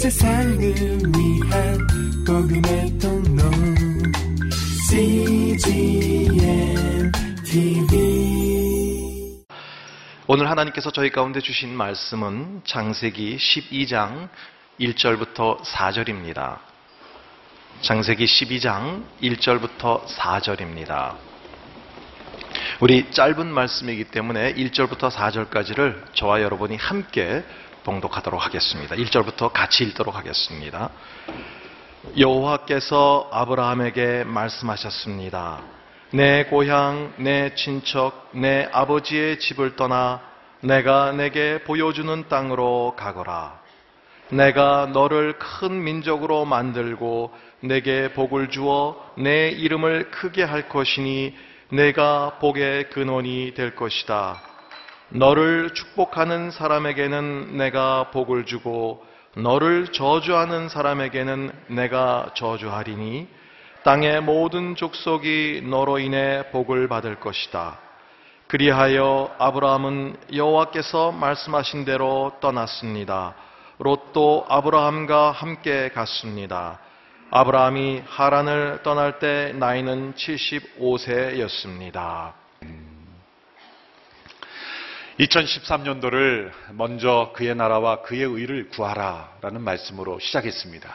세상을 위한 복음의 통로 CGM TV 오늘 하나님께서 저희 가운데 주신 말씀은 장세기 12장 1절부터 4절입니다. 장세기 12장 1절부터 4절입니다. 우리 짧은 말씀이기 때문에 1절부터 4절까지를 저와 여러분이 함께 봉독하도록 하겠습니다. 1절부터 같이 읽도록 하겠습니다. 여호와께서 아브라함에게 말씀하셨습니다. 내 고향, 내 친척, 내 아버지의 집을 떠나 내가 내게 보여주는 땅으로 가거라. 내가 너를 큰 민족으로 만들고 내게 복을 주어 내 이름을 크게 할 것이니 내가 복의 근원이 될 것이다. 너를 축복하는 사람에게는 내가 복을 주고 너를 저주하는 사람에게는 내가 저주하리니 땅의 모든 족속이 너로 인해 복을 받을 것이다. 그리하여 아브라함은 여호와께서 말씀하신 대로 떠났습니다. 롯도 아브라함과 함께 갔습니다. 아브라함이 하란을 떠날 때 나이는 75세였습니다. 2013년도를 먼저 그의 나라와 그의 의를 구하라 라는 말씀으로 시작했습니다.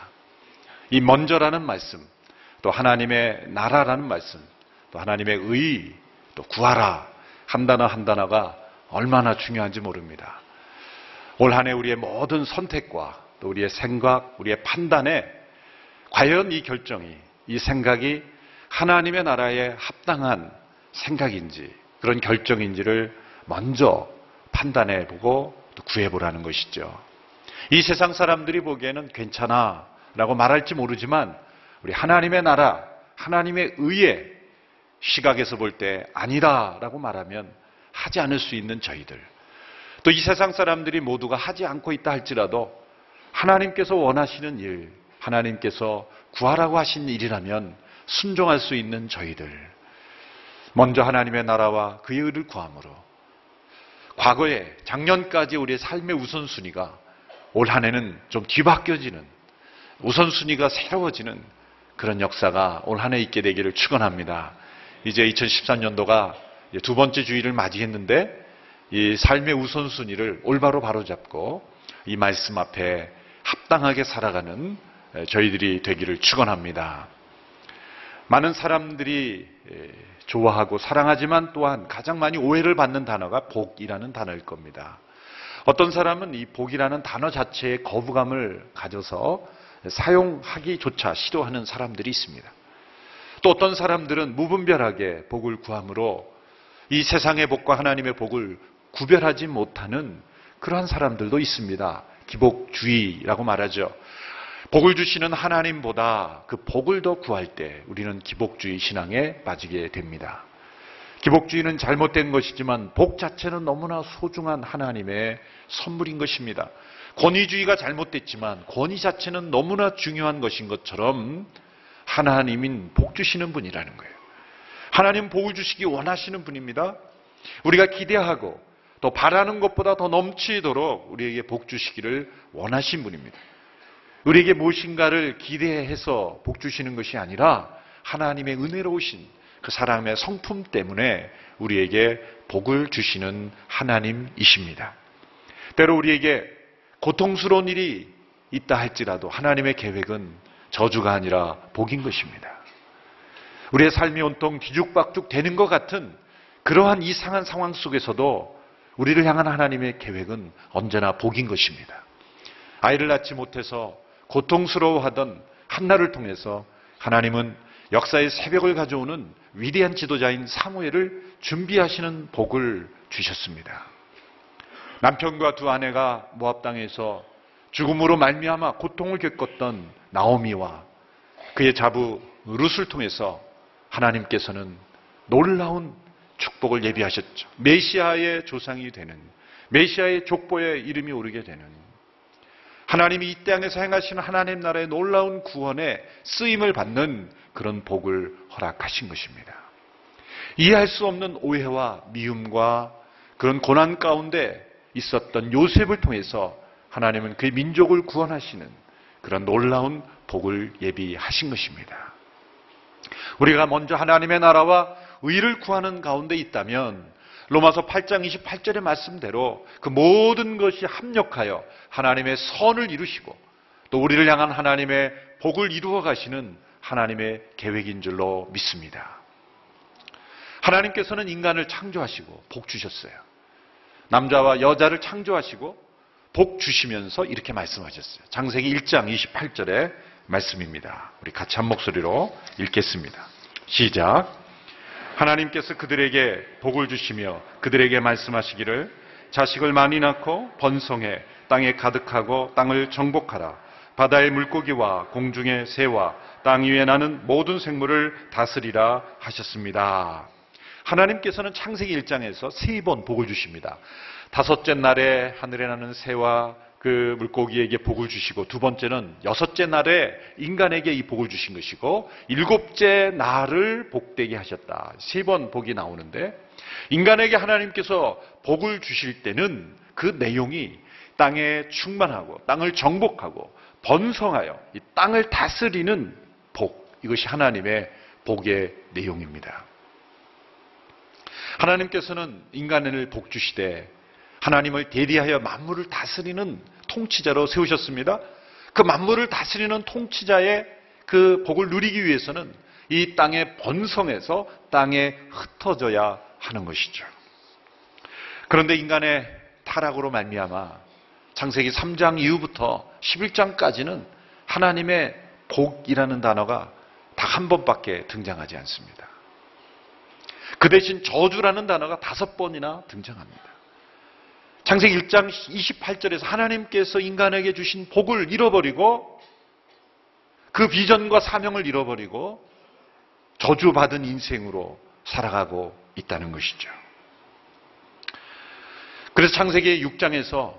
이 먼저라는 말씀, 또 하나님의 나라라는 말씀, 또 하나님의 의, 또 구하라 한 단어 한 단어가 얼마나 중요한지 모릅니다. 올 한 해 우리의 모든 선택과 또 우리의 생각, 우리의 판단에 과연 이 결정이, 이 생각이 하나님의 나라에 합당한 생각인지, 그런 결정인지를 먼저 판단해 보고 또 구해 보라는 것이죠. 이 세상 사람들이 보기에는 괜찮아 라고 말할지 모르지만 우리 하나님의 나라, 하나님의 의의 시각에서 볼 때 아니다 라고 말하면 하지 않을 수 있는 저희들. 또 이 세상 사람들이 모두가 하지 않고 있다 할지라도 하나님께서 원하시는 일, 하나님께서 구하라고 하신 일이라면 순종할 수 있는 저희들. 먼저 하나님의 나라와 그의 의를 구함으로 과거에 작년까지 우리의 삶의 우선순위가 올 한 해는 좀 뒤바뀌어지는 우선순위가 새로워지는 그런 역사가 올 한해 있게 되기를 축원합니다. 이제 2013년도가 두 번째 주일을 맞이했는데 이 삶의 우선순위를 올바로 바로잡고 이 말씀 앞에 합당하게 살아가는 저희들이 되기를 축원합니다. 많은 사람들이 좋아하고 사랑하지만 또한 가장 많이 오해를 받는 단어가 복이라는 단어일 겁니다. 어떤 사람은 이 복이라는 단어 자체에 거부감을 가져서 사용하기조차 싫어하는 사람들이 있습니다. 또 어떤 사람들은 무분별하게 복을 구함으로 이 세상의 복과 하나님의 복을 구별하지 못하는 그러한 사람들도 있습니다. 기복주의라고 말하죠. 복을 주시는 하나님보다 그 복을 더 구할 때 우리는 기복주의 신앙에 빠지게 됩니다. 기복주의는 잘못된 것이지만 복 자체는 너무나 소중한 하나님의 선물인 것입니다. 권위주의가 잘못됐지만 권위 자체는 너무나 중요한 것인 것처럼 하나님인 복 주시는 분이라는 거예요. 하나님 복을 주시기 원하시는 분입니다. 우리가 기대하고 또 바라는 것보다 더 넘치도록 우리에게 복 주시기를 원하신 분입니다. 우리에게 무엇인가를 기대해서 복 주시는 것이 아니라 하나님의 은혜로우신 그 사랑의 성품 때문에 우리에게 복을 주시는 하나님이십니다. 때로 우리에게 고통스러운 일이 있다 할지라도 하나님의 계획은 저주가 아니라 복인 것입니다. 우리의 삶이 온통 뒤죽박죽 되는 것 같은 그러한 이상한 상황 속에서도 우리를 향한 하나님의 계획은 언제나 복인 것입니다. 아이를 낳지 못해서 고통스러워하던 한나를 통해서 하나님은 역사의 새벽을 가져오는 위대한 지도자인 사무엘을 준비하시는 복을 주셨습니다. 남편과 두 아내가 모압 땅에서 죽음으로 말미암아 고통을 겪었던 나오미와 그의 자부 룻을 통해서 하나님께서는 놀라운 축복을 예비하셨죠. 메시아의 조상이 되는 메시아의 족보에 이름이 오르게 되는 하나님이 이 땅에서 행하시는 하나님 나라의 놀라운 구원에 쓰임을 받는 그런 복을 허락하신 것입니다. 이해할 수 없는 오해와 미움과 그런 고난 가운데 있었던 요셉을 통해서 하나님은 그의 민족을 구원하시는 그런 놀라운 복을 예비하신 것입니다. 우리가 먼저 하나님의 나라와 의를 구하는 가운데 있다면 로마서 8장 28절의 말씀대로 그 모든 것이 합력하여 하나님의 선을 이루시고 또 우리를 향한 하나님의 복을 이루어 가시는 하나님의 계획인 줄로 믿습니다. 하나님께서는 인간을 창조하시고 복 주셨어요. 남자와 여자를 창조하시고 복 주시면서 이렇게 말씀하셨어요. 장세기 1장 28절의 말씀입니다. 우리 같이 한 목소리로 읽겠습니다. 시작. 하나님께서 그들에게 복을 주시며 그들에게 말씀하시기를 자식을 많이 낳고 번성해 땅에 가득하고 땅을 정복하라. 바다의 물고기와 공중의 새와 땅 위에 나는 모든 생물을 다스리라 하셨습니다. 하나님께서는 창세기 1장에서 세 번 복을 주십니다. 다섯째 날에 하늘에 나는 새와 그 물고기에게 복을 주시고 두 번째는 여섯째 날에 인간에게 이 복을 주신 것이고 일곱째 날을 복되게 하셨다. 세 번 복이 나오는데 인간에게 하나님께서 복을 주실 때는 그 내용이 땅에 충만하고 땅을 정복하고 번성하여 이 땅을 다스리는 복 이것이 하나님의 복의 내용입니다. 하나님께서는 인간을 복 주시되 하나님을 대리하여 만물을 다스리는 통치자로 세우셨습니다. 그 만물을 다스리는 통치자의 그 복을 누리기 위해서는 이 땅의 번성에서 땅에 흩어져야 하는 것이죠. 그런데 인간의 타락으로 말미암아 창세기 3장 이후부터 11장까지는 하나님의 복이라는 단어가 딱 한 번밖에 등장하지 않습니다. 그 대신 저주라는 단어가 다섯 번이나 등장합니다. 창세기 1장 28절에서 하나님께서 인간에게 주신 복을 잃어버리고 그 비전과 사명을 잃어버리고 저주받은 인생으로 살아가고 있다는 것이죠. 그래서 창세기 6장에서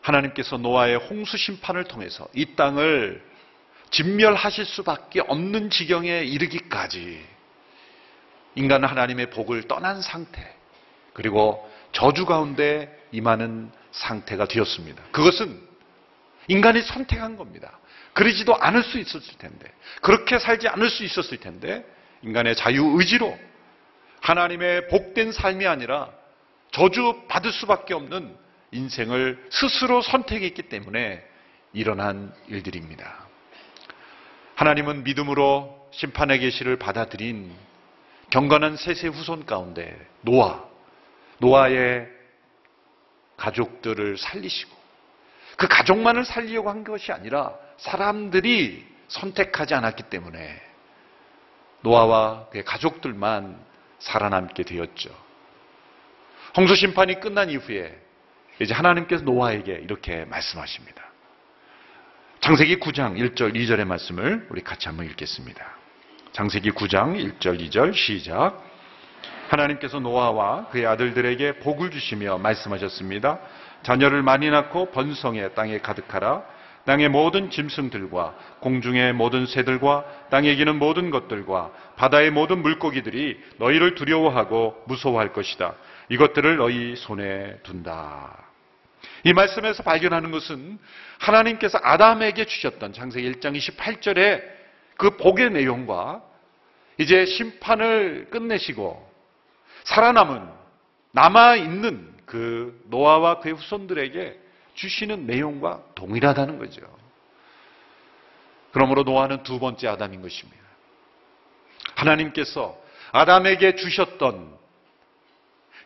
하나님께서 노아의 홍수 심판을 통해서 이 땅을 진멸하실 수밖에 없는 지경에 이르기까지 인간은 하나님의 복을 떠난 상태 그리고 저주 가운데 임하는 상태가 되었습니다. 그것은 인간이 선택한 겁니다. 그러지도 않을 수 있었을 텐데, 그렇게 살지 않을 수 있었을 텐데, 인간의 자유의지로 하나님의 복된 삶이 아니라 저주 받을 수밖에 없는 인생을 스스로 선택했기 때문에 일어난 일들입니다. 하나님은 믿음으로 심판의 계시를 받아들인 경건한 세세 후손 가운데 노아, 노아의 가족들을 살리시고 그 가족만을 살리려고 한 것이 아니라 사람들이 선택하지 않았기 때문에 노아와 그의 가족들만 살아남게 되었죠. 홍수 심판이 끝난 이후에 이제 하나님께서 노아에게 이렇게 말씀하십니다. 장세기 9장 1절 2절의 말씀을 우리 같이 한번 읽겠습니다. 장세기 9장 1절 2절 시작. 하나님께서 노아와 그의 아들들에게 복을 주시며 말씀하셨습니다. 자녀를 많이 낳고 번성해 땅에 가득하라. 땅의 모든 짐승들과 공중의 모든 새들과 땅에 기는 모든 것들과 바다의 모든 물고기들이 너희를 두려워하고 무서워할 것이다. 이것들을 너희 손에 둔다. 이 말씀에서 발견하는 것은 하나님께서 아담에게 주셨던 창세기 1장 28절의 그 복의 내용과 이제 심판을 끝내시고 살아남은 남아 있는 그 노아와 그의 후손들에게 주시는 내용과 동일하다는 거죠. 그러므로 노아는 두 번째 아담인 것입니다. 하나님께서 아담에게 주셨던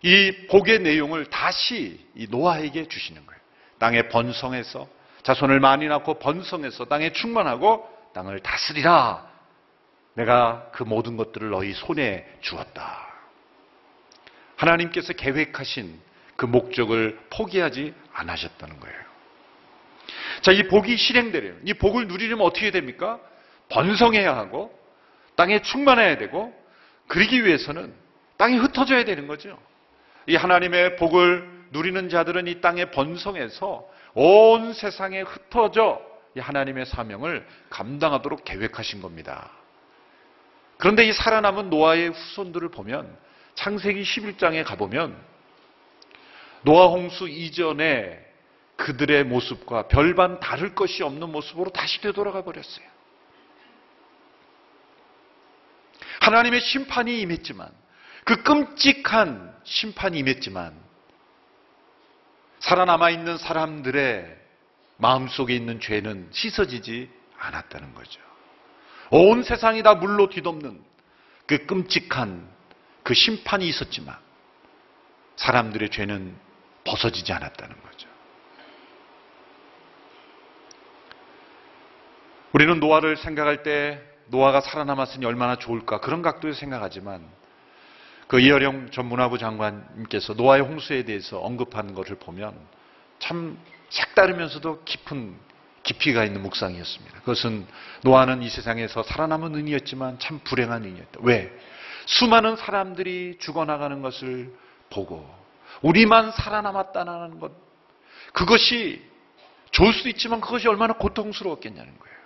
이 복의 내용을 다시 이 노아에게 주시는 거예요. 땅에 번성해서 자손을 많이 낳고 번성해서 땅에 충만하고 땅을 다스리라. 내가 그 모든 것들을 너희 손에 주었다. 하나님께서 계획하신 그 목적을 포기하지 않으셨다는 거예요. 자, 이 복이 실행되려면, 이 복을 누리려면 어떻게 됩니까? 번성해야 하고, 땅에 충만해야 되고, 그러기 위해서는 땅이 흩어져야 되는 거죠. 이 하나님의 복을 누리는 자들은 이 땅에 번성해서 온 세상에 흩어져 이 하나님의 사명을 감당하도록 계획하신 겁니다. 그런데 이 살아남은 노아의 후손들을 보면 창세기 11장에 가보면 노아 홍수 이전에 그들의 모습과 별반 다를 것이 없는 모습으로 다시 되돌아가 버렸어요. 하나님의 심판이 임했지만 그 끔찍한 심판이 임했지만 살아남아 있는 사람들의 마음속에 있는 죄는 씻어지지 않았다는 거죠. 온 세상이 다 물로 뒤덮는 그 끔찍한 그 심판이 있었지만 사람들의 죄는 벗어지지 않았다는 거죠. 우리는 노아를 생각할 때 노아가 살아남았으니 얼마나 좋을까 그런 각도에서 생각하지만 그 이어령 전 문화부 장관님께서 노아의 홍수에 대해서 언급하는 것을 보면 참 색다르면서도 깊은 깊이가 있는 묵상이었습니다. 그것은 노아는 이 세상에서 살아남은 은이었지만 참 불행한 은이었다. 왜? 수많은 사람들이 죽어나가는 것을 보고 우리만 살아남았다는 것 그것이 좋을 수도 있지만 그것이 얼마나 고통스러웠겠냐는 거예요.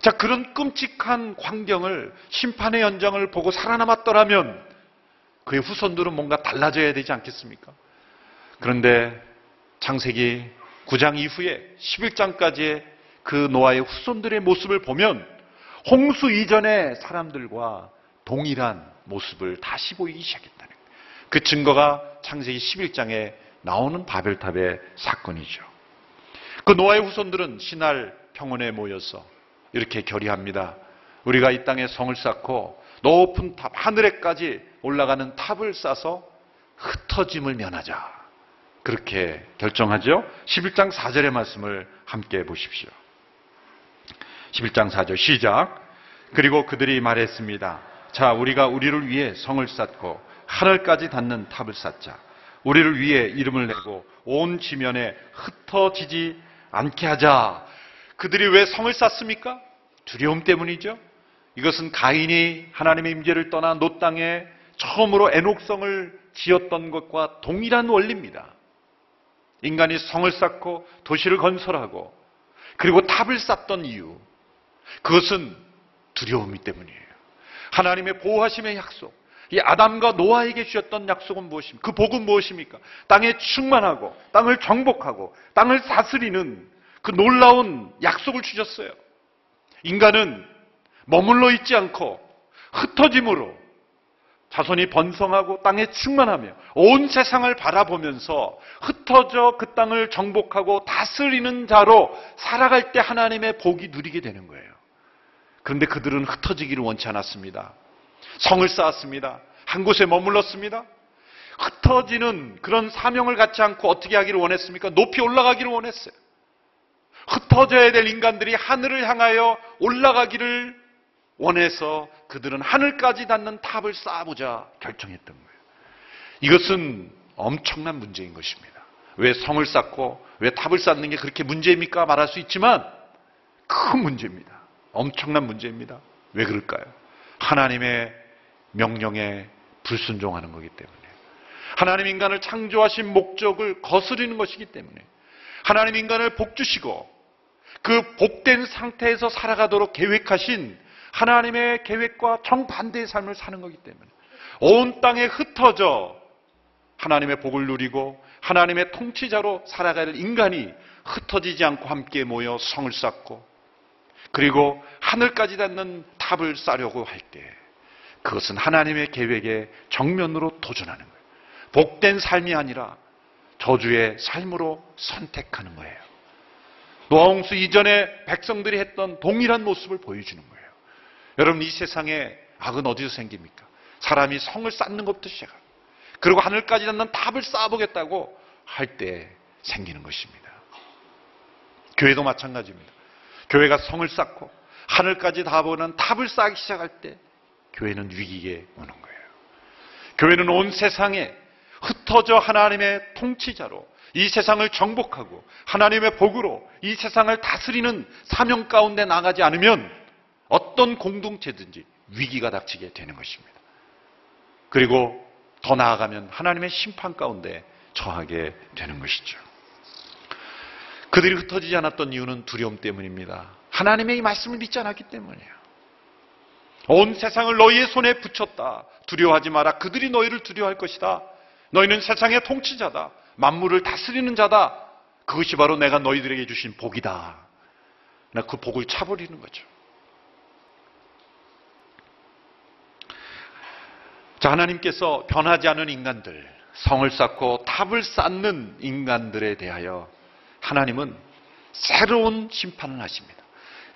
자, 그런 끔찍한 광경을 심판의 연장을 보고 살아남았더라면 그의 후손들은 뭔가 달라져야 되지 않겠습니까? 그런데 창세기 9장 이후에 11장까지의 그 노아의 후손들의 모습을 보면 홍수 이전의 사람들과 동일한 모습을 다시 보이기 시작했다는 거예요. 그 증거가 창세기 11장에 나오는 바벨탑의 사건이죠. 그 노아의 후손들은 신할 평원에 모여서 이렇게 결의합니다. 우리가 이 땅에 성을 쌓고 높은 탑, 하늘에까지 올라가는 탑을 쌓아서 흩어짐을 면하자. 그렇게 결정하죠. 11장 4절의 말씀을 함께 보십시오. 11장 4절 시작. 그리고 그들이 말했습니다. 자, 우리가 우리를 위해 성을 쌓고 하늘까지 닿는 탑을 쌓자. 우리를 위해 이름을 내고 온 지면에 흩어지지 않게 하자. 그들이 왜 성을 쌓습니까? 두려움 때문이죠. 이것은 가인이 하나님의 임재를 떠나 노 땅에 처음으로 애녹성을 지었던 것과 동일한 원리입니다. 인간이 성을 쌓고 도시를 건설하고 그리고 탑을 쌓던 이유 그것은 두려움이 때문이에요. 하나님의 보호하심의 약속. 이 아담과 노아에게 주셨던 약속은 무엇입니까? 그 복은 무엇입니까? 땅에 충만하고 땅을 정복하고 땅을 다스리는 그 놀라운 약속을 주셨어요. 인간은 머물러 있지 않고 흩어짐으로 자손이 번성하고 땅에 충만하며 온 세상을 바라보면서 흩어져 그 땅을 정복하고 다스리는 자로 살아갈 때 하나님의 복이 누리게 되는 거예요. 그런데 그들은 흩어지기를 원치 않았습니다. 성을 쌓았습니다. 한 곳에 머물렀습니다. 흩어지는 그런 사명을 갖지 않고 어떻게 하기를 원했습니까? 높이 올라가기를 원했어요. 흩어져야 될 인간들이 하늘을 향하여 올라가기를 원해서 그들은 하늘까지 닿는 탑을 쌓아보자 결정했던 거예요. 이것은 엄청난 문제인 것입니다. 왜 성을 쌓고 왜 탑을 쌓는 게 그렇게 문제입니까? 말할 수 있지만 큰 문제입니다. 엄청난 문제입니다. 왜 그럴까요? 하나님의 명령에 불순종하는 거기 때문에. 하나님 인간을 창조하신 목적을 거스르는 것이기 때문에. 하나님 인간을 복주시고 그 복된 상태에서 살아가도록 계획하신 하나님의 계획과 정반대의 삶을 사는 거기 때문에 온 땅에 흩어져 하나님의 복을 누리고 하나님의 통치자로 살아갈 인간이 흩어지지 않고 함께 모여 성을 쌓고 그리고 하늘까지 닿는 탑을 쌓려고 할 때 그것은 하나님의 계획에 정면으로 도전하는 거예요. 복된 삶이 아니라 저주의 삶으로 선택하는 거예요. 노아홍수 이전에 백성들이 했던 동일한 모습을 보여주는 거예요. 여러분 이 세상에 악은 어디서 생깁니까? 사람이 성을 쌓는 것부터 시작합니다. 그리고 하늘까지 닿는 탑을 쌓아보겠다고 할 때 생기는 것입니다. 교회도 마찬가지입니다. 교회가 성을 쌓고 하늘까지 닿아보는 탑을 쌓기 시작할 때 교회는 위기에 오는 거예요. 교회는 온 세상에 흩어져 하나님의 통치자로 이 세상을 정복하고 하나님의 복으로 이 세상을 다스리는 사명 가운데 나가지 않으면 어떤 공동체든지 위기가 닥치게 되는 것입니다. 그리고 더 나아가면 하나님의 심판 가운데 처하게 되는 것이죠. 그들이 흩어지지 않았던 이유는 두려움 때문입니다. 하나님의 이 말씀을 믿지 않았기 때문이에요. 온 세상을 너희의 손에 붙였다. 두려워하지 마라. 그들이 너희를 두려워할 것이다. 너희는 세상의 통치자다. 만물을 다스리는 자다. 그것이 바로 내가 너희들에게 주신 복이다. 나그 복을 차버리는 거죠. 자, 하나님께서 변하지 않은 인간들, 성을 쌓고 탑을 쌓는 인간들에 대하여 하나님은 새로운 심판을 하십니다.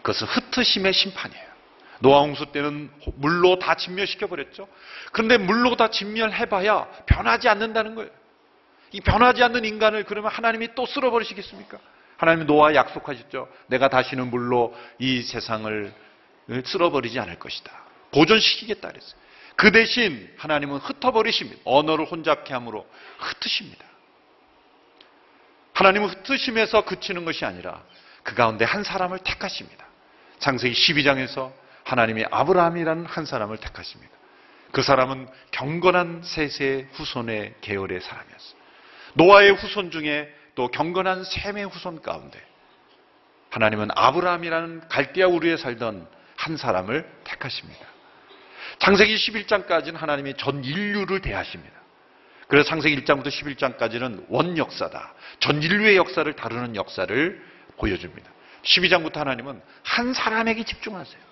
그것은 흩으심의 심판이에요. 노아 홍수 때는 물로 다 진멸시켜 버렸죠. 그런데 물로 다 진멸해봐야 변하지 않는다는 거예요. 이 변하지 않는 인간을 그러면 하나님이 또 쓸어버리시겠습니까? 하나님이 노아 약속하셨죠. 내가 다시는 물로 이 세상을 쓸어버리지 않을 것이다. 보존시키겠다 그랬어요. 그 대신 하나님은 흩어버리십니다. 언어를 혼잡케 함으로 흩으십니다. 하나님은 흩으심에서 그치는 것이 아니라 그 가운데 한 사람을 택하십니다. 창세기 12장에서 하나님이 아브라함이라는 한 사람을 택하십니다. 그 사람은 경건한 셋의 후손의 계열의 사람이었어요. 노아의 후손 중에 또 경건한 셈의 후손 가운데 하나님은 아브라함이라는 갈대아 우리에 살던 한 사람을 택하십니다. 창세기 11장까지는 하나님이 전 인류를 대하십니다. 그래서 창세기 1장부터 11장까지는 원 역사다. 전 인류의 역사를 다루는 역사를 보여줍니다. 12장부터 하나님은 한 사람에게 집중하세요.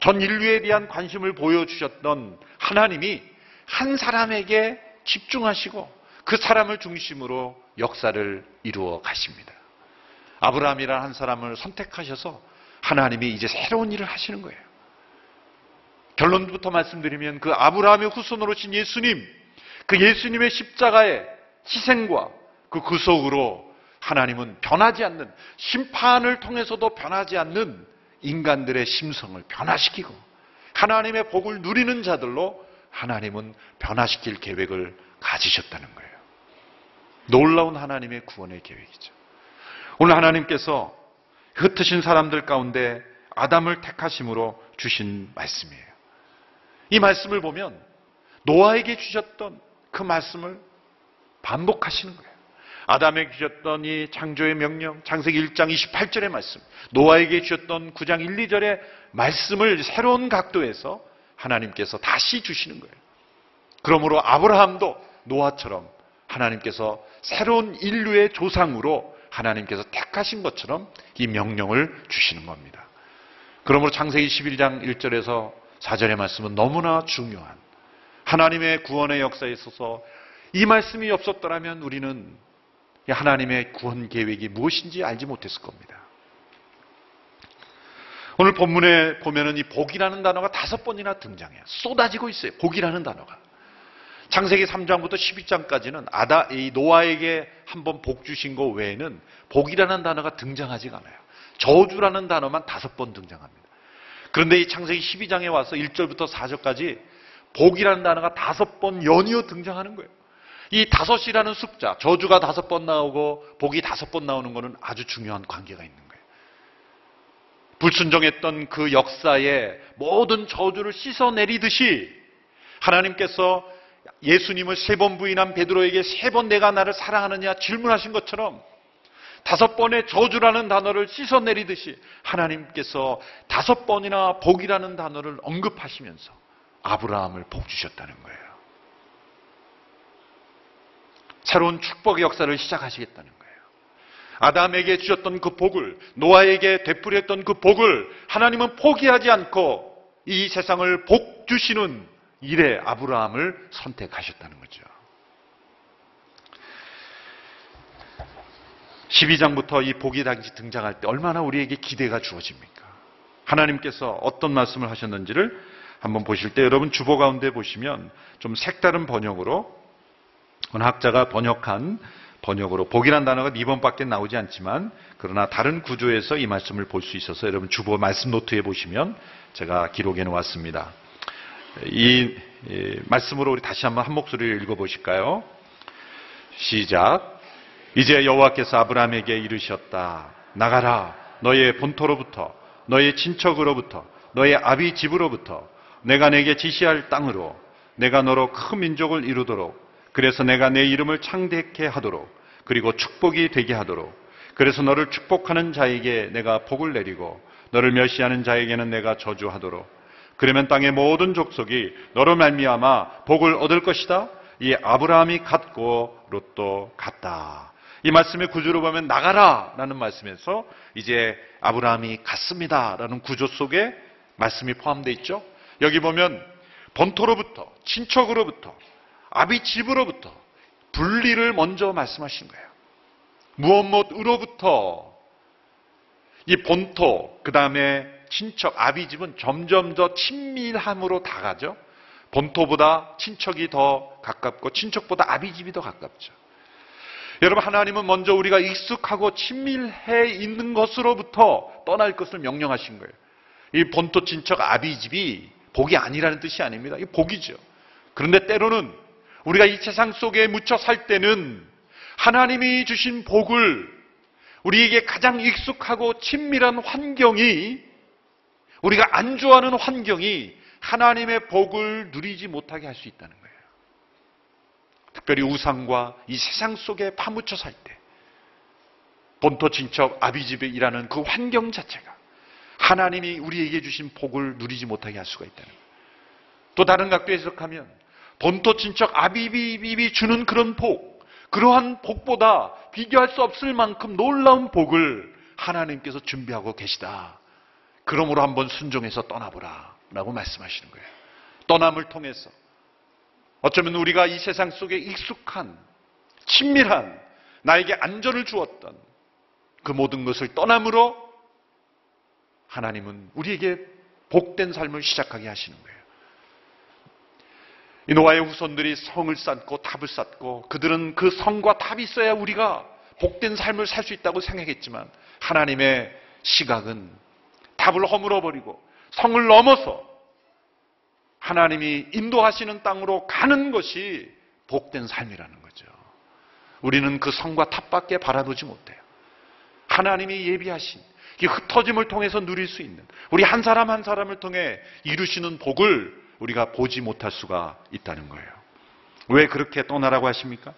전 인류에 대한 관심을 보여주셨던 하나님이 한 사람에게 집중하시고 그 사람을 중심으로 역사를 이루어 가십니다. 아브라함이라는 한 사람을 선택하셔서 하나님이 이제 새로운 일을 하시는 거예요. 결론부터 말씀드리면 그 아브라함의 후손으로 신 예수님, 그 예수님의 십자가의 희생과 그 구속으로 하나님은 변하지 않는 심판을 통해서도 변하지 않는 인간들의 심성을 변화시키고 하나님의 복을 누리는 자들로 하나님은 변화시킬 계획을 가지셨다는 거예요. 놀라운 하나님의 구원의 계획이죠. 오늘 하나님께서 흩으신 사람들 가운데 아담을 택하심으로 주신 말씀이에요. 이 말씀을 보면 노아에게 주셨던 그 말씀을 반복하시는 거예요. 아담에게 주셨던 이 창조의 명령, 창세기 1장 28절의 말씀, 노아에게 주셨던 9장 1, 2절의 말씀을 새로운 각도에서 하나님께서 다시 주시는 거예요. 그러므로 아브라함도 노아처럼 하나님께서 새로운 인류의 조상으로 하나님께서 택하신 것처럼 이 명령을 주시는 겁니다. 그러므로 창세기 11장 1절에서 4절의 말씀은 너무나 중요한 하나님의 구원의 역사에 있어서 이 말씀이 없었더라면 우리는 하나님의 구원 계획이 무엇인지 알지 못했을 겁니다. 오늘 본문에 보면은 이 복이라는 단어가 다섯 번이나 등장해요. 쏟아지고 있어요. 복이라는 단어가. 창세기 3장부터 12장까지는 아다 이 노아에게 한번 복 주신 것 외에는 복이라는 단어가 등장하지가 않아요. 저주라는 단어만 다섯 번 등장합니다. 그런데 이 창세기 12장에 와서 1절부터 4절까지 복이라는 단어가 다섯 번 연이어 등장하는 거예요. 이 다섯이라는 숫자, 저주가 다섯 번 나오고 복이 다섯 번 나오는 것은 아주 중요한 관계가 있는 거예요. 불순종했던 그 역사에 모든 저주를 씻어내리듯이 하나님께서 예수님을 세 번 부인한 베드로에게 세 번 내가 나를 사랑하느냐 질문하신 것처럼 다섯 번의 저주라는 단어를 씻어내리듯이 하나님께서 다섯 번이나 복이라는 단어를 언급하시면서 아브라함을 복 주셨다는 거예요. 새로운 축복의 역사를 시작하시겠다는 거예요. 아담에게 주셨던 그 복을, 노아에게 되풀이했던 그 복을 하나님은 포기하지 않고 이 세상을 복 주시는 일에 아브라함을 선택하셨다는 거죠. 12장부터 이 복이 당시 등장할 때 얼마나 우리에게 기대가 주어집니까? 하나님께서 어떤 말씀을 하셨는지를 한번 보실 때 여러분 주보 가운데 보시면 좀 색다른 번역으로 어느 학자가 번역한 번역으로 복이란 단어가 네 번밖에 나오지 않지만 그러나 다른 구조에서 이 말씀을 볼 수 있어서 여러분 주보 말씀 노트에 보시면 제가 기록해 놓았습니다. 이, 이 말씀으로 우리 다시 한번 한 목소리를 읽어 보실까요? 시작. 이제 여호와께서 아브라함에게 이르셨다. 나가라. 너의 본토로부터, 너의 친척으로부터, 너의 아비 집으로부터 내가 내게 지시할 땅으로 내가 너로 큰 민족을 이루도록 그래서 내가 내 이름을 창대케 하도록 그리고 축복이 되게 하도록 그래서 너를 축복하는 자에게 내가 복을 내리고 너를 멸시하는 자에게는 내가 저주하도록 그러면 땅의 모든 족속이 너로 말미암아 복을 얻을 것이다. 이 아브라함이 갔고 롯도 갔다. 이 말씀의 구조로 보면 나가라 라는 말씀에서 이제 아브라함이 갔습니다 라는 구조 속에 말씀이 포함되어 있죠. 여기 보면 본토로부터 친척으로부터 아비 집으로부터 분리를 먼저 말씀하신 거예요. 무엇 무엇으로부터 이 본토 그 다음에 친척 아비 집은 점점 더 친밀함으로 다가죠. 본토보다 친척이 더 가깝고 친척보다 아비 집이 더 가깝죠. 여러분 하나님은 먼저 우리가 익숙하고 친밀해 있는 것으로부터 떠날 것을 명령하신 거예요. 이 본토 친척 아비 집이 복이 아니라는 뜻이 아닙니다. 이 복이죠. 그런데 때로는 우리가 이 세상 속에 묻혀 살 때는 하나님이 주신 복을 우리에게 가장 익숙하고 친밀한 환경이 우리가 안 좋아하는 환경이 하나님의 복을 누리지 못하게 할 수 있다는 거예요. 특별히 우상과 이 세상 속에 파묻혀 살 때, 본토 친척 아비집에 일하는 그 환경 자체가 하나님이 우리에게 주신 복을 누리지 못하게 할 수가 있다는 거예요. 또 다른 각도 해석하면 본토 친척 아비비비 주는 그런 복, 그러한 복보다 비교할 수 없을 만큼 놀라운 복을 하나님께서 준비하고 계시다. 그러므로 한번 순종해서 떠나보라. 라고 말씀하시는 거예요. 떠남을 통해서 어쩌면 우리가 이 세상 속에 익숙한, 친밀한, 나에게 안전을 주었던 그 모든 것을 떠남으로 하나님은 우리에게 복된 삶을 시작하게 하시는 거예요. 이 노아의 후손들이 성을 쌓고 탑을 쌓고 그들은 그 성과 탑이 있어야 우리가 복된 삶을 살 수 있다고 생각했지만 하나님의 시각은 탑을 허물어 버리고 성을 넘어서 하나님이 인도하시는 땅으로 가는 것이 복된 삶이라는 거죠. 우리는 그 성과 탑밖에 바라보지 못해요. 하나님이 예비하신 이 흩어짐을 통해서 누릴 수 있는 우리 한 사람 한 사람을 통해 이루시는 복을 우리가 보지 못할 수가 있다는 거예요. 왜 그렇게 떠나라고 하십니까?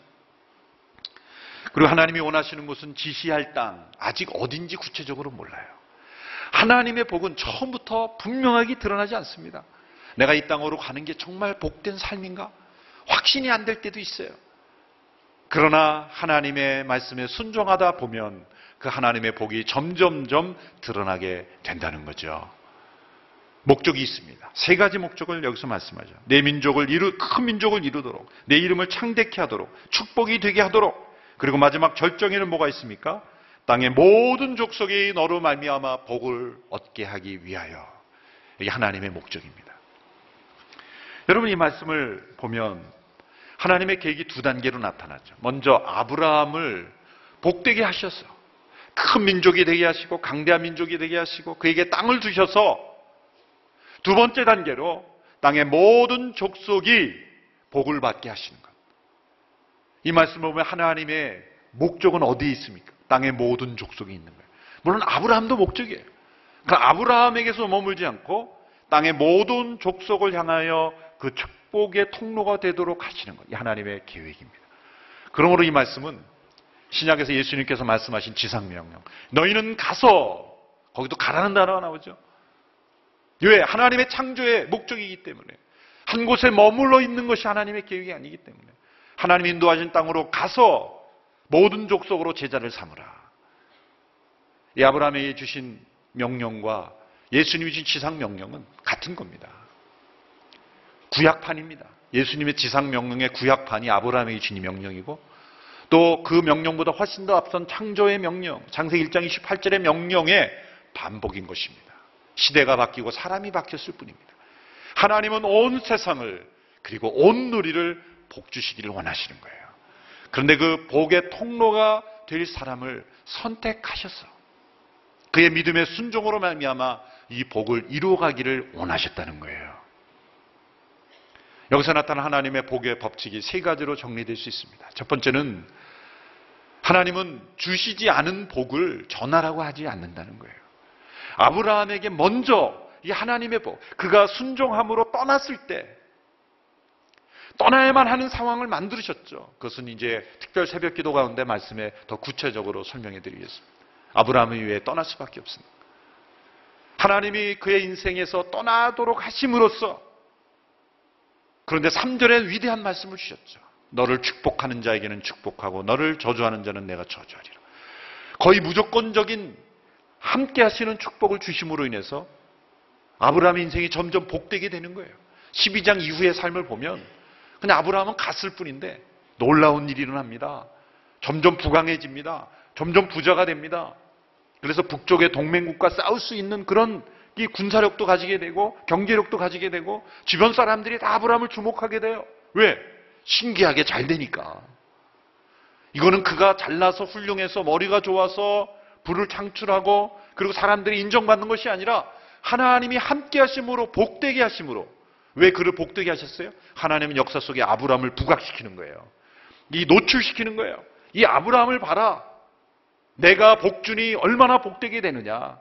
그리고 하나님이 원하시는 곳은 지시할 땅, 아직 어딘지 구체적으로 몰라요. 하나님의 복은 처음부터 분명하게 드러나지 않습니다. 내가 이 땅으로 가는 게 정말 복된 삶인가? 확신이 안 될 때도 있어요. 그러나 하나님의 말씀에 순종하다 보면 그 하나님의 복이 점점점 드러나게 된다는 거죠. 목적이 있습니다. 세 가지 목적을 여기서 말씀하죠. 내 민족을 이루, 큰 민족을 이루도록, 내 이름을 창대케 하도록, 축복이 되게 하도록, 그리고 마지막 절정에는 뭐가 있습니까? 땅의 모든 족속이 너로 말미암아 복을 얻게 하기 위하여. 이게 하나님의 목적입니다. 여러분 이 말씀을 보면 하나님의 계획이 두 단계로 나타나죠. 먼저 아브라함을 복되게 하셔서 큰 민족이 되게 하시고 강대한 민족이 되게 하시고 그에게 땅을 주셔서 두 번째 단계로 땅의 모든 족속이 복을 받게 하시는 것. 이 말씀을 보면 하나님의 목적은 어디에 있습니까? 땅의 모든 족속이 있는 거예요. 물론 아브라함도 목적이에요. 그 아브라함에게서 머물지 않고 땅의 모든 족속을 향하여 그 축복의 통로가 되도록 하시는 것. 이 하나님의 계획입니다. 그러므로 이 말씀은 신약에서 예수님께서 말씀하신 지상명령. 너희는 가서 거기도 가라는 단어가 나오죠. 왜? 하나님의 창조의 목적이기 때문에. 한 곳에 머물러 있는 것이 하나님의 계획이 아니기 때문에. 하나님 인도하신 땅으로 가서 모든 족속으로 제자를 삼으라. 이 아브라함에게 주신 명령과 예수님이 주신 지상 명령은 같은 겁니다. 구약판입니다. 예수님의 지상 명령의 구약판이 아브라함에게 주신 명령이고 또 그 명령보다 훨씬 더 앞선 창조의 명령, 창세기 1장 28절의 명령의 반복인 것입니다. 시대가 바뀌고 사람이 바뀌었을 뿐입니다. 하나님은 온 세상을 그리고 온 누리를 복 주시기를 원하시는 거예요. 그런데 그 복의 통로가 될 사람을 선택하셔서 그의 믿음의 순종으로 말미암아 이 복을 이루어가기를 원하셨다는 거예요. 여기서 나타난 하나님의 복의 법칙이 세 가지로 정리될 수 있습니다. 첫 번째는 하나님은 주시지 않은 복을 전하라고 하지 않는다는 거예요. 아브라함에게 먼저 이 하나님의 복, 그가 순종함으로 떠났을 때 떠나야만 하는 상황을 만들으셨죠. 그것은 이제 특별 새벽 기도 가운데 말씀에 더 구체적으로 설명해 드리겠습니다. 아브라함을 위해 떠날 수밖에 없습니다. 하나님이 그의 인생에서 떠나도록 하심으로써 그런데 3절에 위대한 말씀을 주셨죠. 너를 축복하는 자에게는 축복하고 너를 저주하는 자는 내가 저주하리라. 거의 무조건적인 함께 하시는 축복을 주심으로 인해서 아브라함의 인생이 점점 복되게 되는 거예요. 12장 이후의 삶을 보면 그냥 아브라함은 갔을 뿐인데 놀라운 일이 일어납니다. 점점 부강해집니다. 점점 부자가 됩니다. 그래서 북쪽의 동맹국과 싸울 수 있는 그런 이 군사력도 가지게 되고 경제력도 가지게 되고 주변 사람들이 다 아브라함을 주목하게 돼요. 왜? 신기하게 잘 되니까. 이거는 그가 잘나서 훌륭해서 머리가 좋아서 부를 창출하고 그리고 사람들이 인정받는 것이 아니라 하나님이 함께 하심으로 복되게 하심으로 왜 그를 복되게 하셨어요? 하나님은 역사 속에 아브라함을 부각시키는 거예요. 이 노출시키는 거예요. 이 아브라함을 봐라. 내가 복준이 얼마나 복되게 되느냐.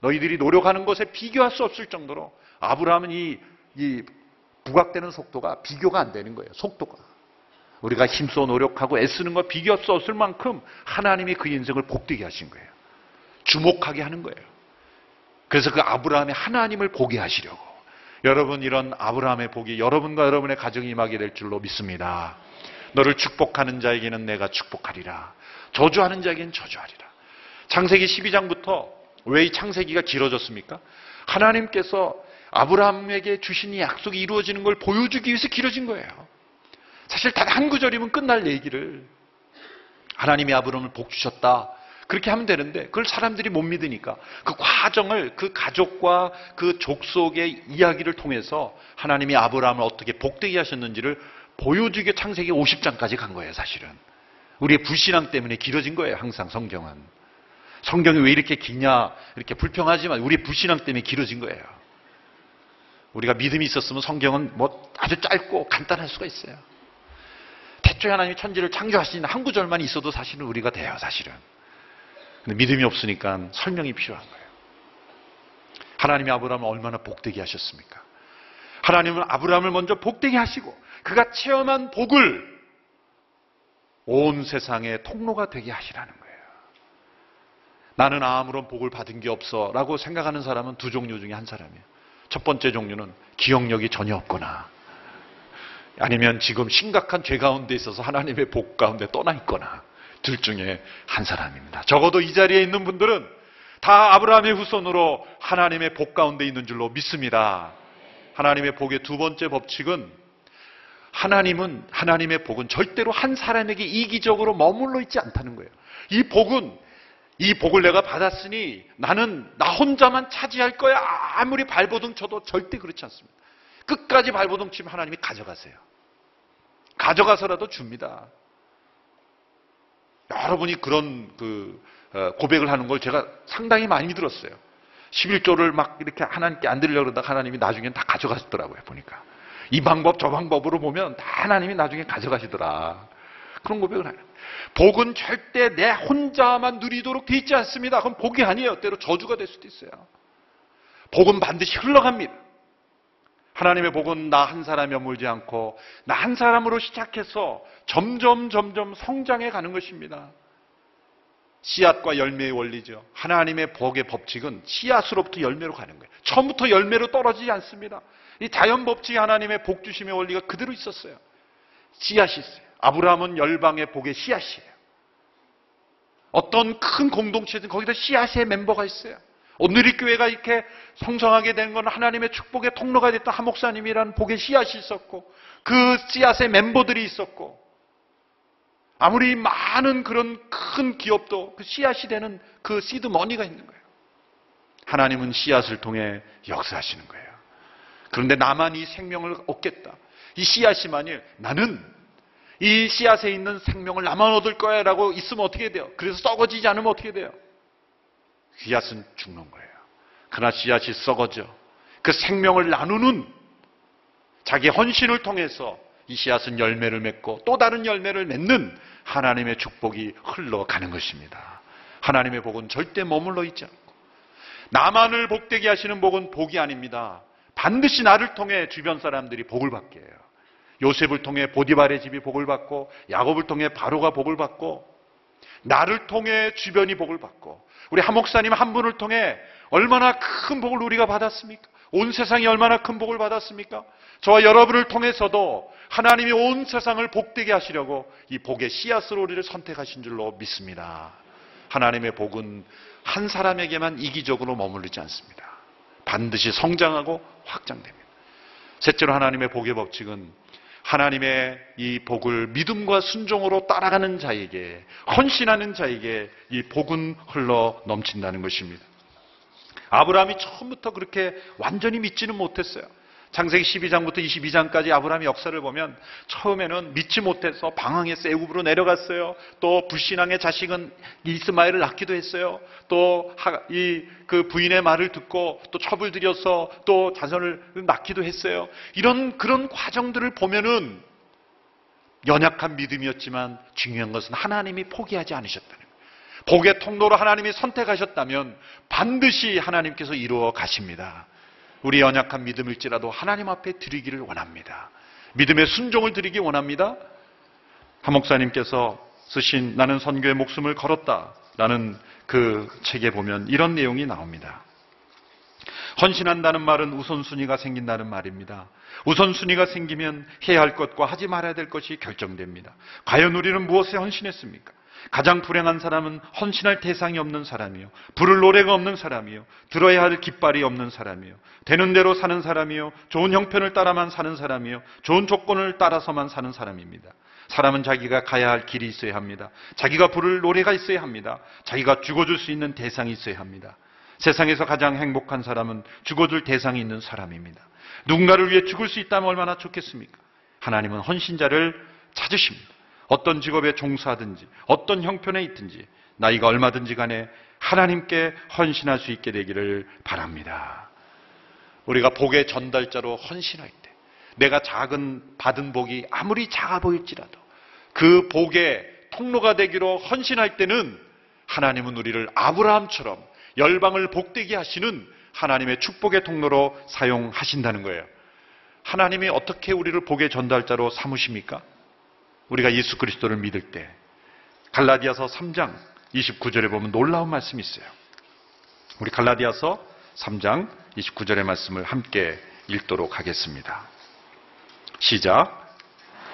너희들이 노력하는 것에 비교할 수 없을 정도로 아브라함은 이, 이 부각되는 속도가 비교가 안 되는 거예요. 속도가. 우리가 힘써 노력하고 애쓰는 거 비교할 수 없을 만큼 하나님이 그 인생을 복되게 하신 거예요. 주목하게 하는 거예요. 그래서 그 아브라함의 하나님을 보게 하시려고. 여러분 이런 아브라함의 복이 여러분과 여러분의 가정이 임하게 될 줄로 믿습니다. 너를 축복하는 자에게는 내가 축복하리라. 저주하는 자에게는 저주하리라. 창세기 12장부터 왜 이 창세기가 길어졌습니까? 하나님께서 아브라함에게 주신 이 약속이 이루어지는 걸 보여주기 위해서 길어진 거예요. 사실 단 한 구절이면 끝날 얘기를 하나님이 아브라함을 복 주셨다. 그렇게 하면 되는데 그걸 사람들이 못 믿으니까 그 과정을 그 가족과 그 족속의 이야기를 통해서 하나님이 아브라함을 어떻게 복되게 하셨는지를 보여주기 창세기 50장까지 간 거예요, 사실은. 우리의 불신앙 때문에 길어진 거예요, 항상 성경은. 성경이 왜 이렇게 기냐, 이렇게 불평하지만 우리의 불신앙 때문에 길어진 거예요. 우리가 믿음이 있었으면 성경은 뭐 아주 짧고 간단할 수가 있어요. 태초에 하나님이 천지를 창조하신 한 구절만 있어도 사실은 우리가 돼요, 사실은. 근데 믿음이 없으니까 설명이 필요한 거예요. 하나님이 아브라함을 얼마나 복되게 하셨습니까? 하나님은 아브라함을 먼저 복되게 하시고 그가 체험한 복을 온 세상의 통로가 되게 하시라는 거예요. 나는 아무런 복을 받은 게 없어 라고 생각하는 사람은 두 종류 중에 한 사람이에요. 첫 번째 종류는 기억력이 전혀 없거나 아니면 지금 심각한 죄 가운데 있어서 하나님의 복 가운데 떠나 있거나 둘 중에 한 사람입니다. 적어도 이 자리에 있는 분들은 다 아브라함의 후손으로 하나님의 복 가운데 있는 줄로 믿습니다. 하나님의 복의 두 번째 법칙은 하나님은 하나님의 복은 절대로 한 사람에게 이기적으로 머물러 있지 않다는 거예요. 이 복은 이 복을 내가 받았으니 나는 나 혼자만 차지할 거야. 아무리 발버둥 쳐도 절대 그렇지 않습니다. 끝까지 발버둥 치면 하나님이 가져가세요. 가져가서라도 줍니다. 여러분이 그런 그 어, 고백을 하는 걸 제가 상당히 많이 들었어요. 11조를 막 이렇게 하나님께 안 드리려고 그러다가 하나님이 나중엔 다 가져가시더라고요, 보니까. 이 방법, 저 방법으로 보면 다 하나님이 나중에 가져가시더라. 그런 고백을 하는. 복은 절대 내 혼자만 누리도록 돼 있지 않습니다. 그건 복이 아니에요. 때로 저주가 될 수도 있어요. 복은 반드시 흘러갑니다. 하나님의 복은 나 한 사람이 머물지 않고 나 한 사람으로 시작해서 점점 점점 성장해 가는 것입니다. 씨앗과 열매의 원리죠. 하나님의 복의 법칙은 씨앗으로부터 열매로 가는 거예요. 처음부터 열매로 떨어지지 않습니다. 이 자연 법칙이 하나님의 복 주심의 원리가 그대로 있었어요. 씨앗이 있어요. 아브라함은 열방의 복의 씨앗이에요. 어떤 큰 공동체든 거기다 씨앗의 멤버가 있어요. 오늘의 교회가 이렇게 성성하게 된 건 하나님의 축복의 통로가 됐던 한 목사님이라는 복의 씨앗이 있었고 그 씨앗의 멤버들이 있었고 아무리 많은 그런 큰 기업도 그 씨앗이 되는 그 seed money가 있는 거예요. 하나님은 씨앗을 통해 역사하시는 거예요. 그런데 나만 이 생명을 얻겠다. 이 씨앗이 만일 나는 이 씨앗에 있는 생명을 나만 얻을 거야 라고 있으면 어떻게 돼요? 그래서 썩어지지 않으면 어떻게 돼요? 씨앗은 죽는 거예요. 그러나 씨앗이 썩어져. 그 생명을 나누는 자기 헌신을 통해서 이 씨앗은 열매를 맺고 또 다른 열매를 맺는 하나님의 축복이 흘러가는 것입니다. 하나님의 복은 절대 머물러 있지 않고 나만을 복되게 하시는 복은 복이 아닙니다. 반드시 나를 통해 주변 사람들이 복을 받게 해요. 요셉을 통해 보디발의 집이 복을 받고 야곱을 통해 바로가 복을 받고 나를 통해 주변이 복을 받고 우리 한 목사님 한 분을 통해 얼마나 큰 복을 우리가 받았습니까? 온 세상이 얼마나 큰 복을 받았습니까? 저와 여러분을 통해서도 하나님이 온 세상을 복되게 하시려고 이 복의 씨앗으로 우리를 선택하신 줄로 믿습니다. 하나님의 복은 한 사람에게만 이기적으로 머무르지 않습니다. 반드시 성장하고 확장됩니다. 셋째로 하나님의 복의 법칙은 하나님의 이 복을 믿음과 순종으로 따라가는 자에게, 헌신하는 자에게 이 복은 흘러 넘친다는 것입니다. 아브라함이 처음부터 그렇게 완전히 믿지는 못했어요. 창세기 12장부터 22장까지 아브라함의 역사를 보면 처음에는 믿지 못해서 방황해서 애굽으로 내려갔어요. 또 불신앙의 자식은 이스마엘을 낳기도 했어요. 또 이 그 부인의 말을 듣고 또 첩을 들여서 또 자손을 낳기도 했어요. 이런 그런 과정들을 보면은 연약한 믿음이었지만 중요한 것은 하나님이 포기하지 않으셨다는 거예요. 복의 통로로 하나님이 선택하셨다면 반드시 하나님께서 이루어 가십니다. 우리 연약한 믿음일지라도 하나님 앞에 드리기를 원합니다. 믿음의 순종을 드리기 원합니다. 한 목사님께서 쓰신 나는 선교의 목숨을 걸었다. 라는 그 책에 보면 이런 내용이 나옵니다. 헌신한다는 말은 우선순위가 생긴다는 말입니다. 우선순위가 생기면 해야 할 것과 하지 말아야 될 것이 결정됩니다. 과연 우리는 무엇에 헌신했습니까? 가장 불행한 사람은 헌신할 대상이 없는 사람이요. 부를 노래가 없는 사람이요. 들어야 할 깃발이 없는 사람이요. 되는 대로 사는 사람이요. 좋은 형편을 따라만 사는 사람이요. 좋은 조건을 따라서만 사는 사람입니다. 사람은 자기가 가야 할 길이 있어야 합니다. 자기가 부를 노래가 있어야 합니다. 자기가 죽어줄 수 있는 대상이 있어야 합니다. 세상에서 가장 행복한 사람은 죽어줄 대상이 있는 사람입니다. 누군가를 위해 죽을 수 있다면 얼마나 좋겠습니까? 하나님은 헌신자를 찾으십니다. 어떤 직업에 종사하든지 어떤 형편에 있든지 나이가 얼마든지 간에 하나님께 헌신할 수 있게 되기를 바랍니다. 우리가 복의 전달자로 헌신할 때 내가 작은 받은 복이 아무리 작아 보일지라도 그 복의 통로가 되기로 헌신할 때는 하나님은 우리를 아브라함처럼 열방을 복되게 하시는 하나님의 축복의 통로로 사용하신다는 거예요. 하나님이 어떻게 우리를 복의 전달자로 삼으십니까? 우리가 예수 그리스도를 믿을 때 갈라디아서 3장 29절에 보면 놀라운 말씀이 있어요. 우리 갈라디아서 3장 29절의 말씀을 함께 읽도록 하겠습니다. 시작.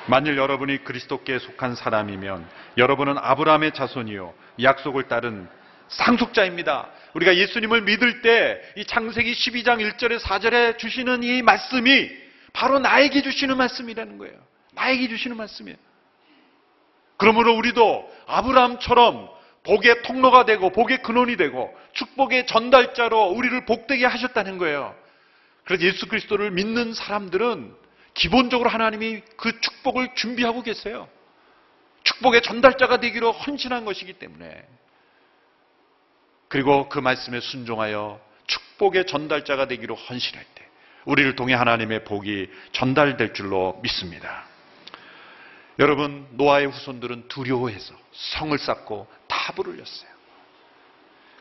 만일 여러분이 그리스도께 속한 사람이면 여러분은 아브라함의 자손이요 약속을 따른 상속자입니다. 우리가 예수님을 믿을 때 이 창세기 12장 1절에 4절에 주시는 이 말씀이 바로 나에게 주시는 말씀이라는 거예요. 나에게 주시는 말씀이에요. 그러므로 우리도 아브라함처럼 복의 통로가 되고 복의 근원이 되고 축복의 전달자로 우리를 복되게 하셨다는 거예요. 그래서 예수 그리스도를 믿는 사람들은 기본적으로 하나님이 그 축복을 준비하고 계세요. 축복의 전달자가 되기로 헌신한 것이기 때문에. 그리고 그 말씀에 순종하여 축복의 전달자가 되기로 헌신할 때 우리를 통해 하나님의 복이 전달될 줄로 믿습니다. 여러분, 노아의 후손들은 두려워해서 성을 쌓고 탑을 올렸어요.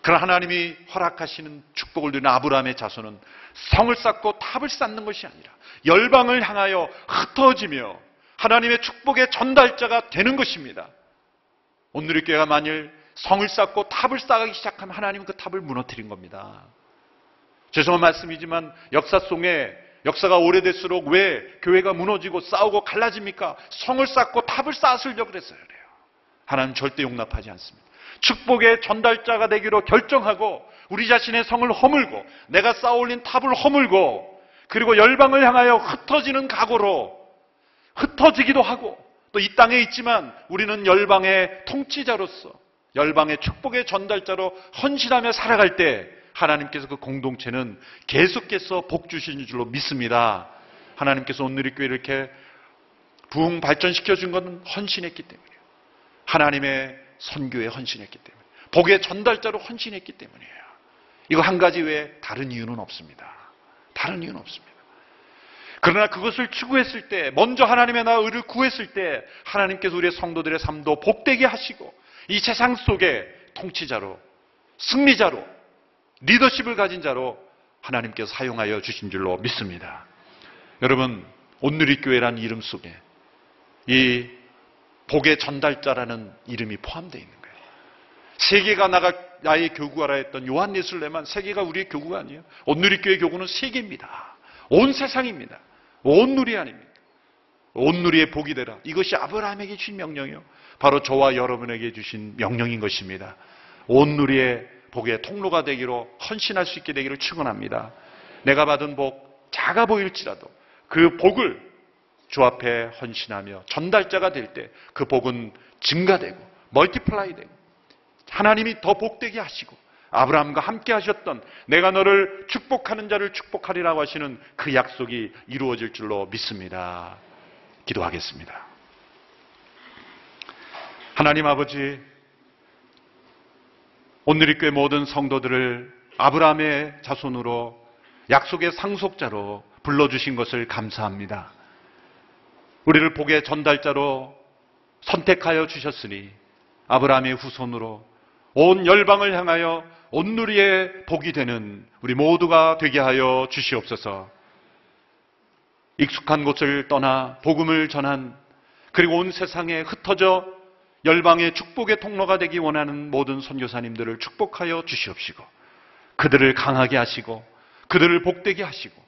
그러나 하나님이 허락하시는 축복을 누리는 아브라함의 자손은 성을 쌓고 탑을 쌓는 것이 아니라 열방을 향하여 흩어지며 하나님의 축복의 전달자가 되는 것입니다. 오늘의 교회가 만일 성을 쌓고 탑을 쌓기 시작하면 하나님은 그 탑을 무너뜨린 겁니다. 죄송한 말씀이지만 역사 속에 역사가 오래될수록 왜 교회가 무너지고 싸우고 갈라집니까? 성을 쌓고 탑을 쌓으려고 그랬어요. 그래요. 하나님 절대 용납하지 않습니다. 축복의 전달자가 되기로 결정하고 우리 자신의 성을 허물고 내가 쌓아올린 탑을 허물고 그리고 열방을 향하여 흩어지는 각오로 흩어지기도 하고 또 이 땅에 있지만 우리는 열방의 통치자로서 열방의 축복의 전달자로 헌신하며 살아갈 때 하나님께서 그 공동체는 계속해서 복 주시는 줄로 믿습니다. 하나님께서 교회를 이렇게 부흥 발전시켜 준 것은 헌신했기 때문이에요. 하나님의 선교에 헌신했기 때문에. 복의 전달자로 헌신했기 때문이에요. 이거 한 가지 외에 다른 이유는 없습니다. 다른 이유는 없습니다. 그러나 그것을 추구했을 때, 먼저 하나님의 나라 의를 구했을 때, 하나님께서 우리의 성도들의 삶도 복되게 하시고, 이 세상 속에 통치자로, 승리자로, 리더십을 가진 자로 하나님께서 사용하여 주신 줄로 믿습니다. 여러분, 온누리 교회란 이름 속에 이 복의 전달자라는 이름이 포함되어 있는 거예요. 세계가 나가 나의 교구하라 했던 요한 예술레만 세계가 우리의 교구가 아니에요. 온누리교회 교구는 세계입니다. 온 세상입니다. 온 누리 아닙니다. 온 누리의 복이 되라. 이것이 아브라함에게 주신 명령이요. 바로 저와 여러분에게 주신 명령인 것입니다. 온 누리의 복의 통로가 되기로 헌신할 수 있게 되기를 축원합니다. 내가 받은 복 작아 보일지라도 그 복을 주 앞에 헌신하며 전달자가 될 때 그 복은 증가되고 multiply 되고 하나님이 더 복되게 하시고 아브라함과 함께 하셨던 내가 너를 축복하는 자를 축복하리라고 하시는 그 약속이 이루어질 줄로 믿습니다. 기도하겠습니다. 하나님 아버지, 오늘 이교회 모든 성도들을 아브라함의 자손으로 약속의 상속자로 불러주신 것을 감사합니다. 우리를 복의 전달자로 선택하여 주셨으니 아브라함의 후손으로 온 열방을 향하여 온누리의 복이 되는 우리 모두가 되게 하여 주시옵소서. 익숙한 곳을 떠나 복음을 전한 그리고 온 세상에 흩어져 열방의 축복의 통로가 되기 원하는 모든 선교사님들을 축복하여 주시옵시고 그들을 강하게 하시고 그들을 복되게 하시고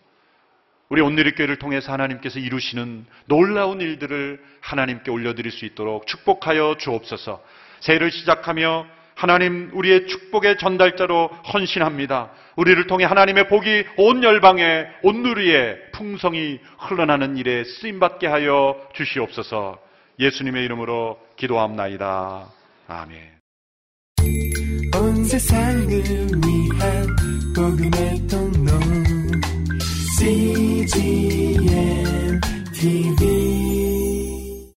우리 온누리교회를 통해서 하나님께서 이루시는 놀라운 일들을 하나님께 올려드릴 수 있도록 축복하여 주옵소서. 새해를 시작하며 하나님 우리의 축복의 전달자로 헌신합니다. 우리를 통해 하나님의 복이 온 열방에 온 누리에 풍성이 흘러나는 일에 쓰임 받게 하여 주시옵소서. 예수님의 이름으로 기도합나이다. 아멘. 온 세상을 위한 복음의 통로 CGM TV